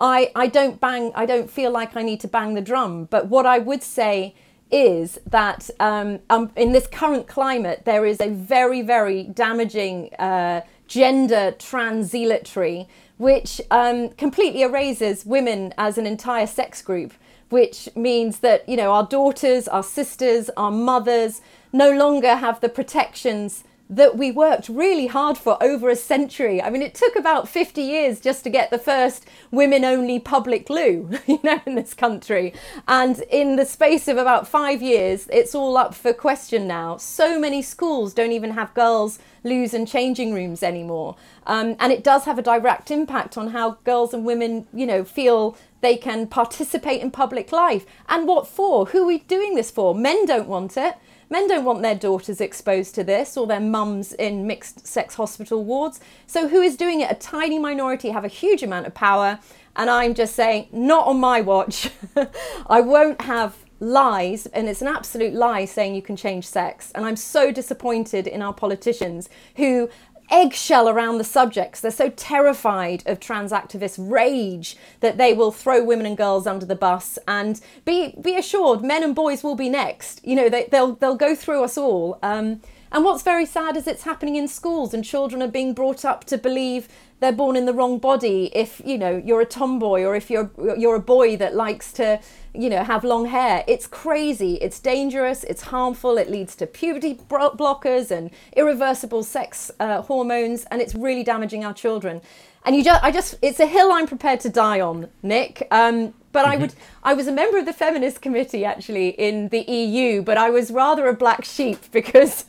I, I don't bang, I don't feel like I need to bang the drum. But what I would say is that um, um, in this current climate, there is a very, very damaging uh, gender transzelatory, which um, completely erases women as an entire sex group, which means that, you know, our daughters, our sisters, our mothers, no longer have the protections that we worked really hard for over a century. I mean, it took about 50 years just to get the first women only public loo, you know, in this country. And in the space of about five years, it's all up for question now. So many schools don't even have girls' loos and changing rooms anymore. Um, and it does have a direct impact on how girls and women, you know, feel they can participate in public life. And what for? Who are we doing this for? Men don't want it. Men don't want their daughters exposed to this or their mums in mixed sex hospital wards. So, who is doing it? A tiny minority have a huge amount of power. And I'm just saying, not on my watch. I won't have lies, and it's an absolute lie saying you can change sex. And I'm so disappointed in our politicians who eggshell around the subjects. They're so terrified of trans activists' rage that they will throw women and girls under the bus. And be be assured, men and boys will be next. You know, they, will they'll go through us all. Um, and what's very sad is it's happening in schools, and children are being brought up to believe they're born in the wrong body. If you know you're a tomboy, or if you're you're a boy that likes to you know have long hair, it's crazy. It's dangerous. It's harmful. It leads to puberty blockers and irreversible sex uh, hormones, and it's really damaging our children. And you just, I just, it's a hill I'm prepared to die on, Nick. Um, but mm-hmm. I would I was a member of the feminist committee actually in the EU, but I was rather a black sheep because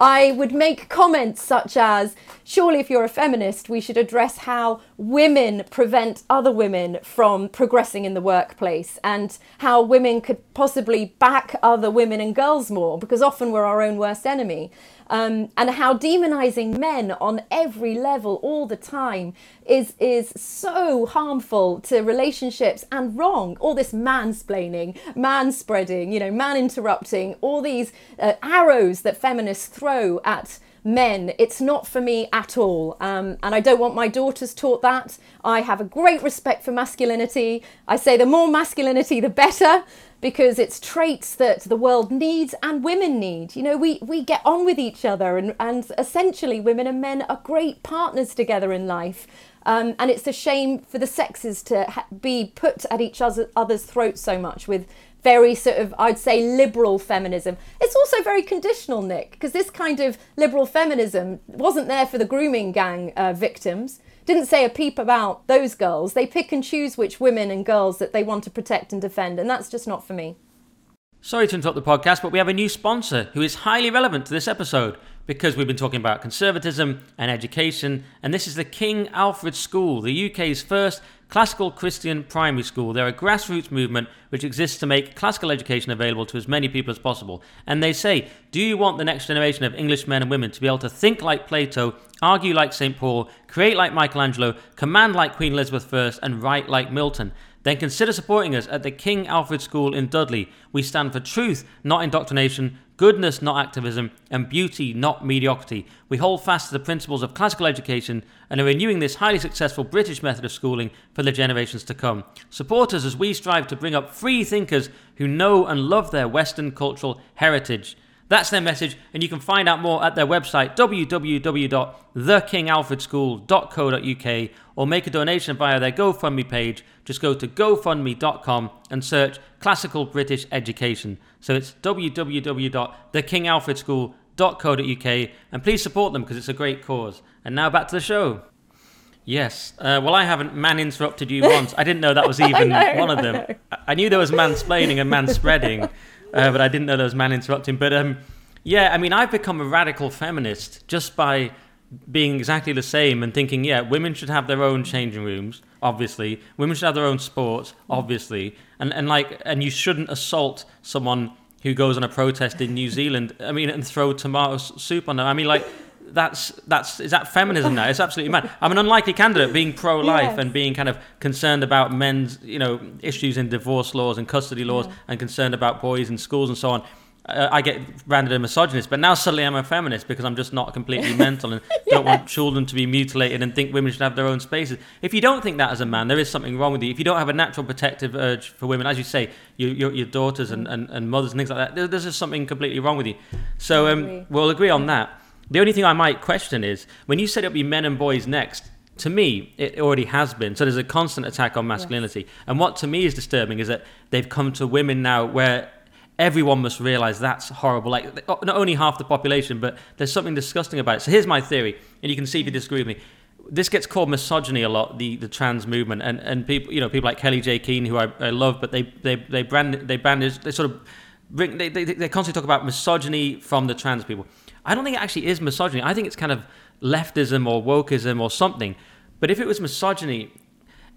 I would make comments such as surely if you're a feminist we should address how women prevent other women from progressing in the workplace and how women could possibly back other women and girls more because often we're our own worst enemy um, and how demonizing men on every level all the time is is so harmful to relationships and wrong. All this mansplaining, man spreading, you know, man interrupting, all these uh, arrows that feminists throw at men. It's not for me at all. Um, and I don't want my daughters taught that. I have a great respect for masculinity. I say the more masculinity, the better because it's traits that the world needs and women need. You know, we, we get on with each other, and, and essentially, women and men are great partners together in life. Um, and it's a shame for the sexes to ha- be put at each other's throats so much with very sort of, I'd say, liberal feminism. It's also very conditional, Nick, because this kind of liberal feminism wasn't there for the grooming gang uh, victims didn't say a peep about those girls. They pick and choose which women and girls that they want to protect and defend, and that's just not for me. Sorry to interrupt the podcast, but we have a new sponsor who is highly relevant to this episode because we've been talking about conservatism and education, and this is the King Alfred School, the UK's first classical Christian primary school. They're a grassroots movement which exists to make classical education available to as many people as possible. And they say, Do you want the next generation of English men and women to be able to think like Plato, argue like St. Paul, create like Michelangelo, command like Queen Elizabeth I, and write like Milton? then consider supporting us at the King Alfred School in Dudley. We stand for truth, not indoctrination, goodness, not activism, and beauty, not mediocrity. We hold fast to the principles of classical education and are renewing this highly successful British method of schooling for the generations to come. Support us as we strive to bring up free thinkers who know and love their Western cultural heritage. That's their message, and you can find out more at their website www.thekingalfredschool.co.uk or make a donation via their GoFundMe page. Just go to gofundme.com and search Classical British Education. So it's www.thekingalfredschool.co.uk and please support them because it's a great cause. And now back to the show. Yes. Uh, well, I haven't man interrupted you once. I didn't know that was even know, one of them. I, I knew there was mansplaining and manspreading, uh, but I didn't know there was man interrupting. But um, yeah, I mean, I've become a radical feminist just by being exactly the same and thinking, yeah, women should have their own changing rooms, obviously. Women should have their own sports, obviously. And and like, and you shouldn't assault someone who goes on a protest in New Zealand. I mean, and throw tomato soup on them. I mean, like. That's that's is that feminism now? It's absolutely mad. I'm an unlikely candidate, being pro-life Yes. and being kind of concerned about men's, you know, issues in divorce laws and custody laws, and concerned about boys in schools and so on. Uh, I get branded a misogynist, but now suddenly I'm a feminist because I'm just not completely mental and don't want children to be mutilated and think women should have their own spaces. If you don't think that as a man, there is something wrong with you. If you don't have a natural protective urge for women, as you say, your your, your daughters and, and, and mothers and things like that, there, there's just something completely wrong with you. So um, we'll agree on that. The only thing I might question is when you said it'll be men and boys next. To me, it already has been. So there's a constant attack on masculinity. And what to me is disturbing is that they've come to women now where everyone must realize that's horrible. Like oh, not only half the population, but there's something disgusting about it. So here's my theory, and you can see if you disagree with me. This gets called misogyny a lot, the, the trans movement, and, and people, you know, people like Kellie-Jay Keen, who I, I love, but they they they brand they bandage they sort of bring they, they they constantly talk about misogyny from the trans people. I don't think it actually is misogyny. I think it's kind of leftism or wokeism or something. But if it was misogyny,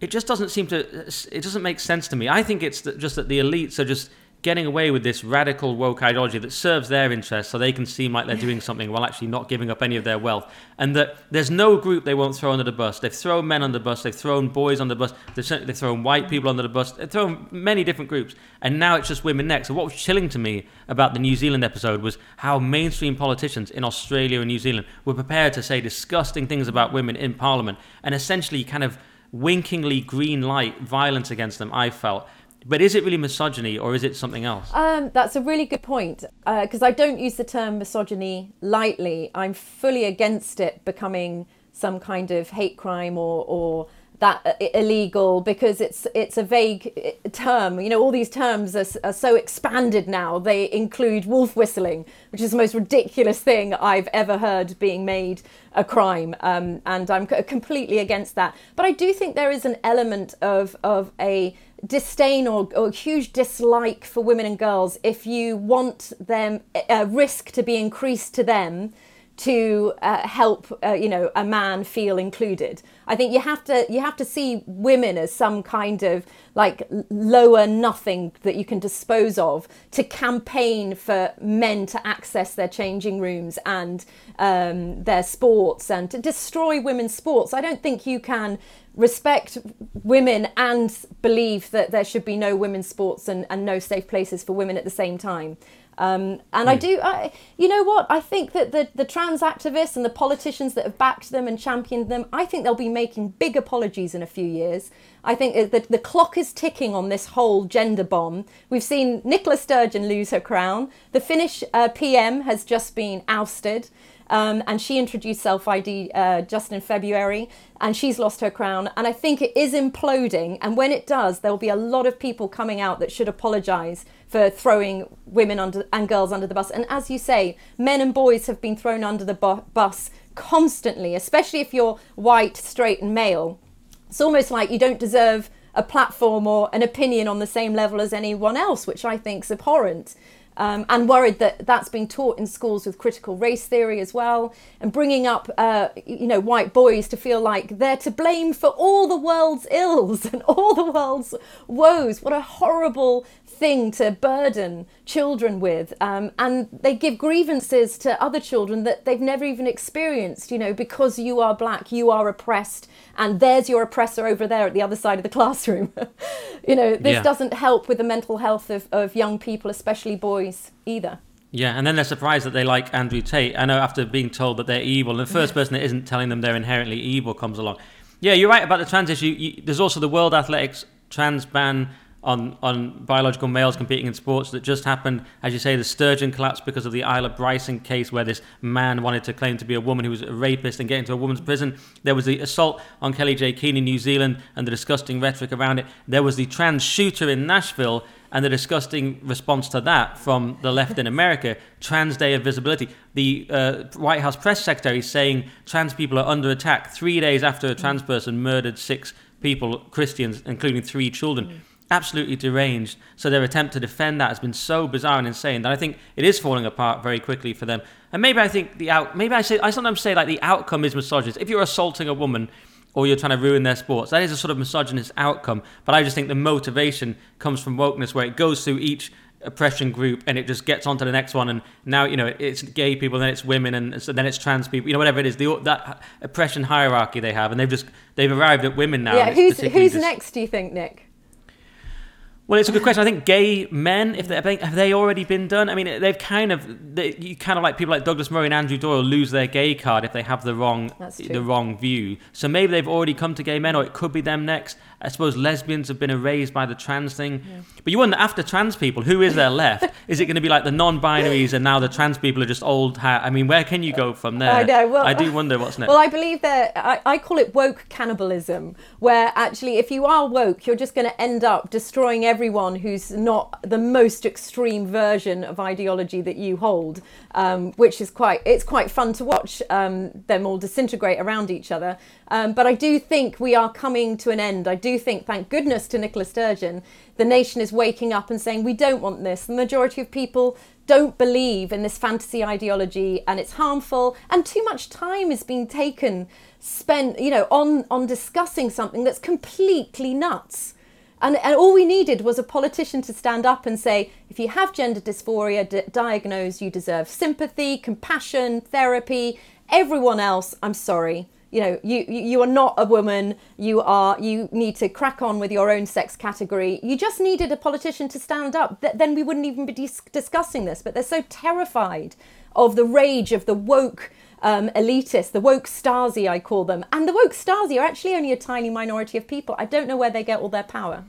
it just doesn't seem to it doesn't make sense to me i think it's just that the elites are just getting away with this radical woke ideology that serves their interests so they can seem like they're doing something while actually not giving up any of their wealth and that there's no group they won't throw under the bus they've thrown men under the bus they've thrown boys under the bus they've, they've thrown white people under the bus they've thrown many different groups and now it's just women next so what was chilling to me about the new zealand episode was how mainstream politicians in australia and new zealand were prepared to say disgusting things about women in parliament and essentially kind of winkingly green light violence against them, I felt. But is it really misogyny or is it something else? Um, that's a really good point because I don't use the term misogyny lightly. I'm fully against it becoming some kind of hate crime or, or that uh, illegal because it's it's a vague uh, term. You know, all these terms are, are so expanded now. They include wolf whistling, which is the most ridiculous thing I've ever heard being made a crime, um, and I'm completely against that. But I do think there is an element of of a disdain or, or huge dislike for women and girls if you want them a risk to be increased to them to uh, help uh, you know a man feel included i think you have to you have to see women as some kind of like lower nothing that you can dispose of to campaign for men to access their changing rooms and um, their sports and to destroy women's sports i don't think you can respect women and believe that there should be no women's sports and, and no safe places for women at the same time. Um, and I do, I, you know what? I think that the, the trans activists and the politicians that have backed them and championed them, I think they'll be making big apologies in a few years. I think that the clock is ticking on this whole gender bomb. We've seen Nicola Sturgeon lose her crown. The Finnish uh, PM has just been ousted. Um, and she introduced self ID uh, just in February, and she's lost her crown. And I think it is imploding. And when it does, there will be a lot of people coming out that should apologise for throwing women under and girls under the bus. And as you say, men and boys have been thrown under the bu- bus constantly, especially if you're white, straight, and male. It's almost like you don't deserve a platform or an opinion on the same level as anyone else, which I think is abhorrent. Um, and worried that that's being taught in schools with critical race theory as well, and bringing up, uh, you know, white boys to feel like they're to blame for all the world's ills and all the world's woes. What a horrible thing to burden children with. Um, and they give grievances to other children that they've never even experienced, you know, because you are black, you are oppressed, and there's your oppressor over there at the other side of the classroom. you know, this Yeah. doesn't help with the mental health of, of young people, especially boys, either. Yeah, and then they're surprised that they like Andrew Tate. I know after being told that they're evil, and the first person that isn't telling them they're inherently evil comes along. Yeah, you're right about the trans issue. You, there's also the World Athletics trans ban on, on biological males competing in sports that just happened. As you say, the Sturgeon collapse because of the Isla Bryson case where this man wanted to claim to be a woman who was a rapist and get into a woman's prison. There was the assault on Kellie-Jay Keen in New Zealand and the disgusting rhetoric around it. There was the trans shooter in Nashville and the disgusting response to that from the left in America, Trans Day of Visibility. The uh, White House press secretary saying trans people are under attack three days after a trans person murdered six people, Christians, including three children. Absolutely deranged. So their attempt to defend that has been so bizarre and insane that I think it is falling apart very quickly for them. And maybe I think the out. Maybe I say I sometimes say like the outcome is misogynist. If you're assaulting a woman or you're trying to ruin their sports. That is a sort of misogynist outcome. But I just think the motivation comes from wokeness, where it goes through each oppression group and it just gets onto the next one. And now you know it's gay people, then it's women, and so then it's trans people. You know, whatever it is, the that oppression hierarchy they have, and they've just they've arrived at women now. yeah, who's, who's just- next, do you think, Nick? Well, it's a good question. I think gay men, if they have they already been done? I mean, they've kind of they, you kind of like people like Douglas Murray and Andrew Doyle lose their gay card if they have the wrong the wrong view. So maybe they've already come to gay men, or it could be them next. I suppose lesbians have been erased by the trans thing, but you wonder after trans people, who is there left? is it going to be like the non-binaries, and now the trans people are just old hat? I mean, where can you go from there? I know, well- I do wonder what's next. Well, I believe that I, I call it woke cannibalism, where actually, if you are woke, you're just going to end up destroying everyone who's not the most extreme version of ideology that you hold, um, which is quite it's quite fun to watch um, them all disintegrate around each other. Um, but I do think we are coming to an end. I do think, thank goodness to Nicola Sturgeon, the nation is waking up and saying we don't want this. The majority of people don't believe in this fantasy ideology and it's harmful and too much time is being taken spent you know on on discussing something that's completely nuts and, and all we needed was a politician to stand up and say if you have gender dysphoria d- diagnosed you deserve sympathy compassion therapy everyone else i'm sorry. You know you you are not a woman. You are you need to crack on with your own sex category. You just needed a politician to stand up. Th- then we wouldn't even be dis- discussing this. But they're so terrified of the rage of the woke um, elitists, the woke Stasi, I call them. And the woke Stasi are actually only a tiny minority of people. I don't know where they get all their power.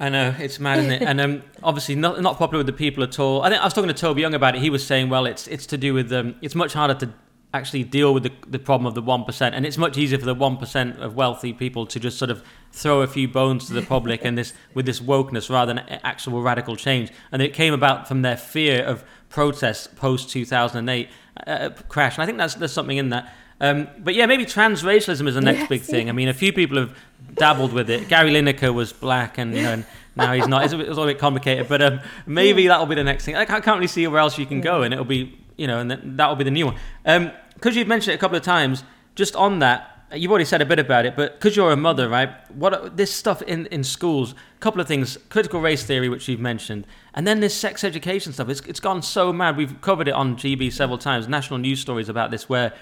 I know it's mad, isn't it? And um, obviously not not popular with the people at all. I think I was talking to Toby Young about it. He was saying, well, it's it's to do with um, it's much harder to actually deal with the, the problem of the one percent, and it's much easier for the one percent of wealthy people to just sort of throw a few bones to the public and this with this wokeness rather than actual radical change. And it came about from their fear of protests post two thousand and eight uh, crash. And I think that's there's something in that. Um, but yeah, maybe transracialism is the next Yes, big thing. I mean, a few people have dabbled with it. Gary Lineker was black, and you know, and now he's not. It's a, bit, it's a bit complicated, but um, maybe that'll be the next thing. I can't, can't really see where else you can go, and it'll be, you know, and that'll be the new one. Because you've mentioned it a couple of times, just on that, you've already said a bit about it, but because you're a mother, right? What this stuff in in schools? A couple of things: critical race theory, which you've mentioned, and then this sex education stuff. It's it's gone so mad. We've covered it on GB several times. National news stories about this where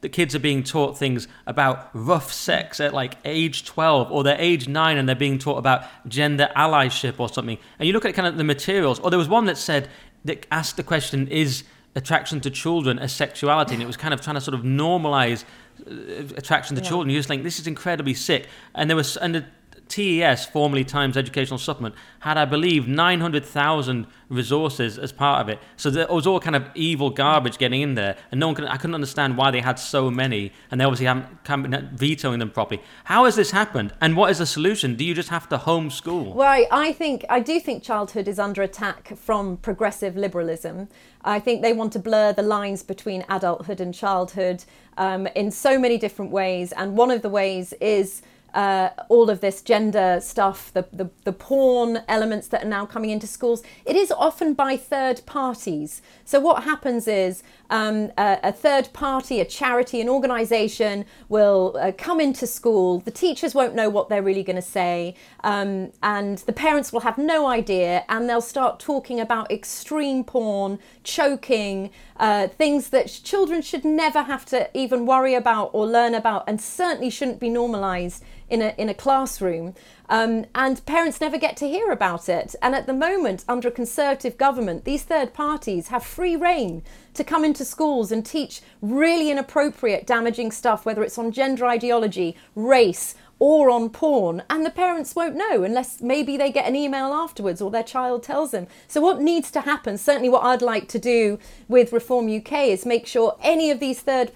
the kids are being taught things about rough sex at like age 12 or they're age 9 and they're being taught about gender allyship or something and you look at kind of the materials or there was one that said that asked the question is attraction to children a sexuality and it was kind of trying to sort of normalize attraction to Yeah. children you're just think this is incredibly sick and there was and the TES, formerly Times Educational Supplement, had, I believe, 900,000 resources as part of it. So there was all kind of evil garbage getting in there, and no one could, I couldn't understand why they had so many, and they obviously haven't, haven't vetoing them properly. How has this happened, and what is the solution? Do you just have to homeschool? Well, I think I do think childhood is under attack from progressive liberalism. I think they want to blur the lines between adulthood and childhood um, in so many different ways, and one of the ways is uh, all of this gender stuff, the, the, the porn elements that are now coming into schools, it is often by third parties. So, what happens is um, a, a, third party, a charity, an organisation will uh, come into school. The teachers won't know what they're really going to say, um, and the parents will have no idea, and they'll start talking about extreme porn, choking, uh, things that children should never have to even worry about or learn about, and certainly shouldn't be normalised in a in a classroom. Um, and parents never get to hear about it. And at the moment, under a Conservative government, these third parties have free reign to come into schools and teach really inappropriate, damaging stuff, whether it's on gender ideology, race, or on porn, and the parents won't know unless maybe they get an email afterwards or their child tells them. So, what needs to happen, certainly what I'd like to do with Reform UK, is make sure any of these third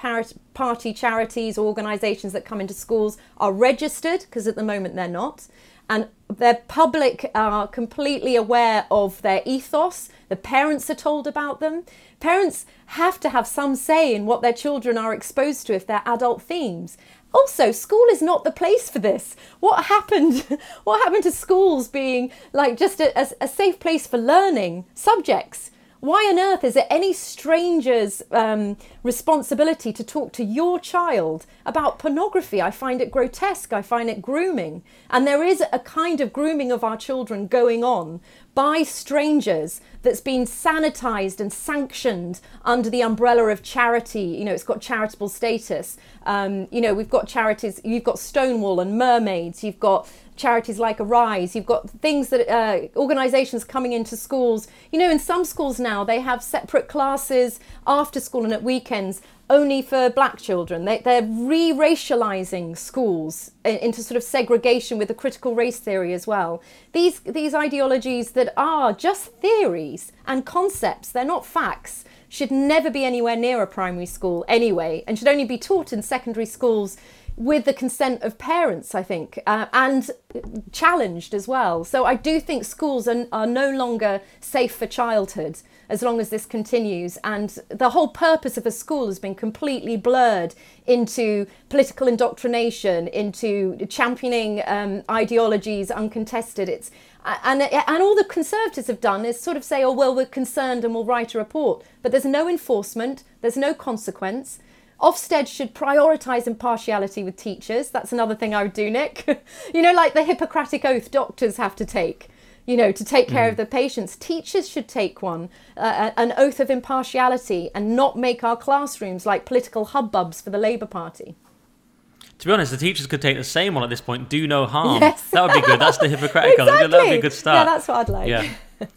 party charities, organisations that come into schools are registered, because at the moment they're not and their public are completely aware of their ethos. The parents are told about them. Parents have to have some say in what their children are exposed to if they're adult themes. Also, school is not the place for this. What happened? What happened to schools being like just a, a, a safe place for learning subjects? Why on earth is it any stranger's um, responsibility to talk to your child about pornography? I find it grotesque. I find it grooming. And there is a kind of grooming of our children going on by strangers that's been sanitized and sanctioned under the umbrella of charity. You know, it's got charitable status. Um, you know, we've got charities, you've got Stonewall and Mermaids, you've got charities like Arise. You've got things that uh, organisations coming into schools. You know, in some schools now they have separate classes after school and at weekends only for black children. They, they're re racialising schools into sort of segregation with the critical race theory as well. These, these ideologies that are just theories and concepts, they're not facts, should never be anywhere near a primary school anyway, and should only be taught in secondary schools with the consent of parents, I think, uh, and challenged as well. So I do think schools are, are no longer safe for childhood as long as this continues. And the whole purpose of a school has been completely blurred into political indoctrination, into championing um, ideologies uncontested. It's and and all the conservatives have done is sort of say, oh well, we're concerned and we'll write a report, but there's no enforcement, there's no consequence. Ofsted should prioritise impartiality with teachers. That's another thing I would do, Nick. you know, like the Hippocratic Oath doctors have to take, you know, to take care mm. of the patients. Teachers should take one, uh, an oath of impartiality, and not make our classrooms like political hubbubs for the Labour Party. To be honest, the teachers could take the same one at this point. Do no harm. Yes. That would be good. That's the Hippocratic Oath. That would be a good start. Yeah, that's what I'd like. Yeah.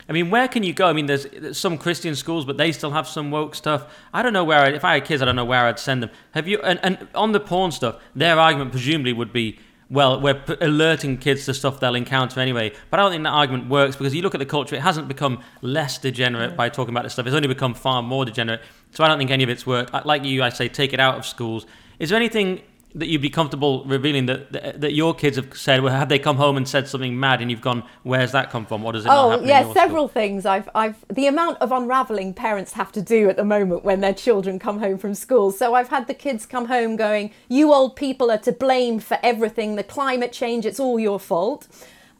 I mean, where can you go? I mean, there's, some Christian schools, but they still have some woke stuff. I don't know where. I, if I had kids, I don't know where I'd send them. Have you? And, and on the porn stuff, their argument presumably would be, well, we're p- alerting kids to stuff they'll encounter anyway. But I don't think that argument works because you look at the culture; it hasn't become less degenerate by talking about this stuff. It's only become far more degenerate. So I don't think any of it's worked. Like you, I say, take it out of schools. Is there anything that you'd be comfortable revealing that, that, that your kids have said? Well, have they come home and said something mad, and you've gone, "Where's that come from? What does it?" Oh, yeah, several school? things. I've, I've the amount of unraveling parents have to do at the moment when their children come home from school. So I've had the kids come home going, "You old people are to blame for everything. The climate change, it's all your fault."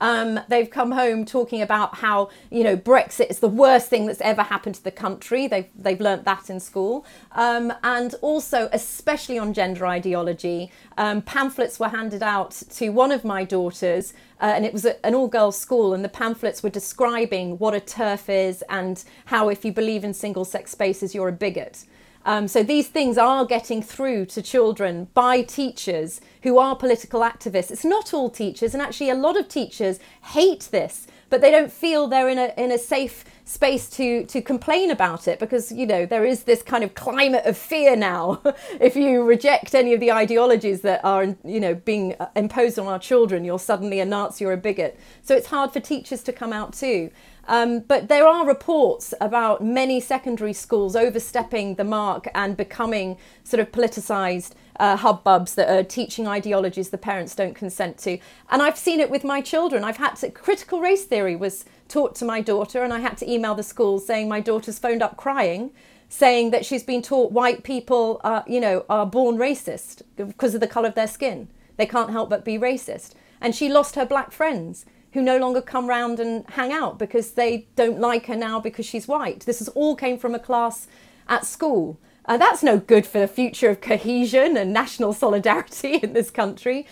Um, they've come home talking about how you know Brexit is the worst thing that's ever happened to the country. They've they've learnt that in school, um, and also especially on gender ideology. Um, pamphlets were handed out to one of my daughters, uh, and it was a, an all-girls school, and the pamphlets were describing what a TERF is and how if you believe in single-sex spaces, you're a bigot. Um, so these things are getting through to children by teachers who are political activists. It's not all teachers, and actually, a lot of teachers hate this, but they don't feel they're in a in a safe space to to complain about it because you know there is this kind of climate of fear now. if you reject any of the ideologies that are you know being imposed on our children, you're suddenly a Nazi or a bigot. So it's hard for teachers to come out too. Um, but there are reports about many secondary schools overstepping the mark and becoming sort of politicised uh, hubbubs that are teaching ideologies the parents don't consent to. And I've seen it with my children. I've had to, critical race theory was taught to my daughter, and I had to email the school saying my daughter's phoned up crying saying that she's been taught white people are, you know, are born racist because of the colour of their skin. they can't help but be racist. And she lost her black friends who no longer come round and hang out because they don't like her now because she's white. This is all came from a class at school. Uh, that's no good for the future of cohesion and national solidarity in this country.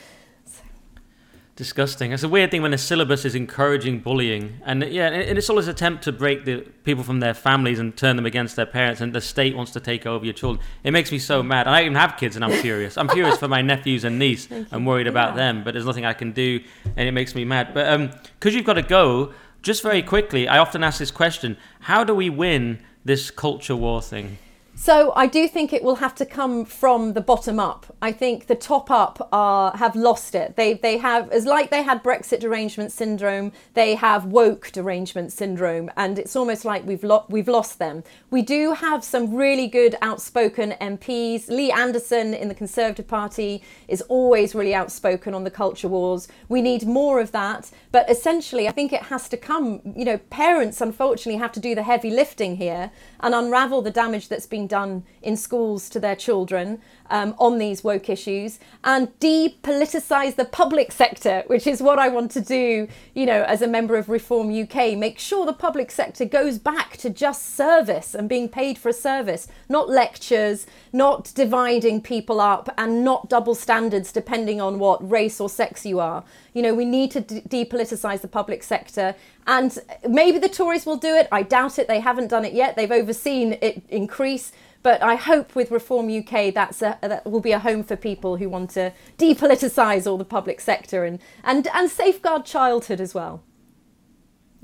Disgusting. It's a weird thing when the syllabus is encouraging bullying, and yeah, and it's always an attempt to break the people from their families and turn them against their parents, and the state wants to take over your children. It makes me so mad. And I even have kids, and I'm furious. I'm furious for my nephews and niece. I'm worried about Yeah. them, but there's nothing I can do, and it makes me mad. But um, because you've got to go, just very quickly, I often ask this question: How do we win this culture war thing? So I do think it will have to come from the bottom up. I think the top up are have lost it. They they have as like they had Brexit derangement syndrome, they have woke derangement syndrome, and it's almost like we've lo- we've lost them. We do have some really good outspoken MPs. Lee Anderson in the Conservative Party is always really outspoken on the culture wars. We need more of that, but essentially I think it has to come, you know, parents unfortunately have to do the heavy lifting here and unravel the damage that's been done in schools to their children um, on these woke issues and depoliticize the public sector, which is what I want to do, you know, as a member of Reform UK. Make sure the public sector goes back to just service and being paid for a service, not lectures, not dividing people up, and not double standards depending on what race or sex you are. You know, we need to de- depoliticize the public sector. And maybe the Tories will do it. I doubt it. They haven't done it yet. They've overseen it increase. But I hope with Reform UK that's a, that will be a home for people who want to depoliticise all the public sector and, and, and safeguard childhood as well.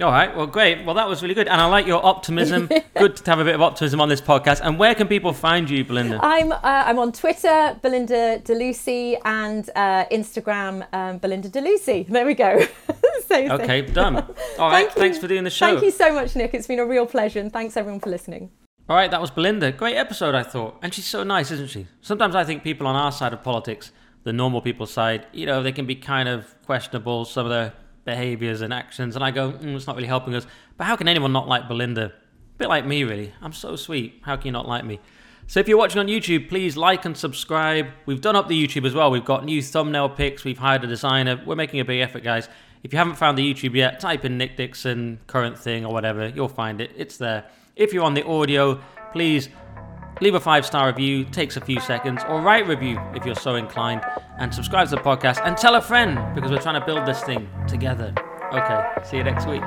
All right, well, great. Well, that was really good, and I like your optimism. good to have a bit of optimism on this podcast. And where can people find you, Belinda? I'm uh, I'm on Twitter, Belinda DeLucy, and uh, Instagram, um, Belinda DeLucy. There we go. so, so- Okay, done. All right, Thank you. thanks for doing the show. Thank you so much, Nick. It's been a real pleasure, and thanks everyone for listening. All right, that was Belinda. Great episode, I thought. And she's so nice, isn't she? Sometimes I think people on our side of politics, the normal people's side, you know, they can be kind of questionable, some of their behaviors and actions. And I go, mm, it's not really helping us. But how can anyone not like Belinda? A bit like me, really. I'm so sweet. How can you not like me? So if you're watching on YouTube, please like and subscribe. We've done up the YouTube as well. We've got new thumbnail pics. We've hired a designer. We're making a big effort, guys. If you haven't found the YouTube yet, type in Nick Dixon current thing or whatever. You'll find it. It's there. If you're on the audio, please leave a five star review. Takes a few seconds, or write review if you're so inclined, and subscribe to the podcast and tell a friend because we're trying to build this thing together. Okay, see you next week.